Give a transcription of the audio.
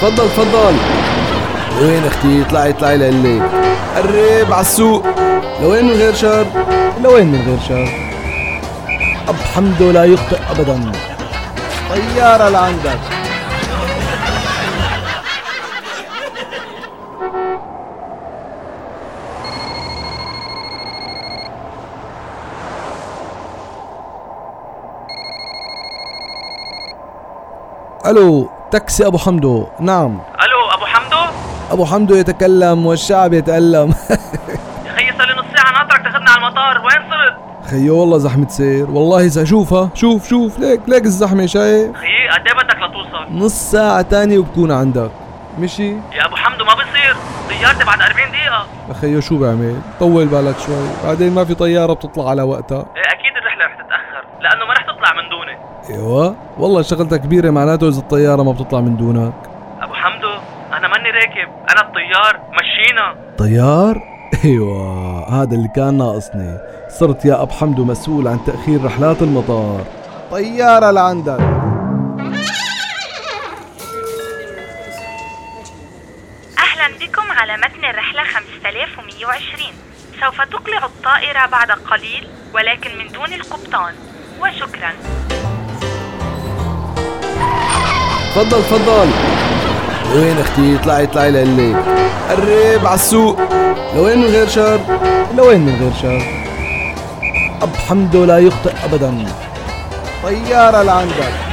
تفضل تفضل. لوين أختي؟ اطلعي اطلعي لقلك قرب على السوق. لوين من غير شر؟ لوين من غير شر؟ أب حمده لا يخطئ أبدا. طيارة لعندك. ألو. تاكسي أبو حمدو. نعم. ألو أبو حمدو؟ أبو حمدو يتكلم والشعب يتألم. خيي صار لي نص ساعة ناطرك تاخذنا على المطار. وين صرت؟ خيو والله زحمة سير والله شوفها شوف شوف. ليك ليك الزحمة شايف خيي قد إيه بدك لتوصل؟ نص ساعة تانية وبكون عندك. مشي؟ يا أبو حمدو ما بصير. طيارتي بعد 40 دقيقة. اخيو شو بعمل؟ طول بالك شوي. بعدين ما في طيارة بتطلع على وقتها. إيه أكيد الرحلة رح تتأخر. لأنه ما رح تطلع من دوني أيوه. والله شغلتها كبيرة معناته إذا الطيارة ما بتطلع من دونك. أبو حمدو أنا ماني راكب أنا الطيار مشينا. طيار؟ أيوه هذا اللي كان ناقصني. صرت يا ابو حمدو مسؤول عن تأخير رحلات المطار. طيارة لعندك. أهلا بكم على متن الرحلة 5120 سوف تقلع الطائرة بعد قليل ولكن من دون القبطان. وشكرا. تفضل تفضل. وين أختي؟ اطلعي اطلعي لقلك قرب على السوق. لوين من غير شر لوين من غير شر أب حمده لا يخطئ أبدا. طيارة لعندك.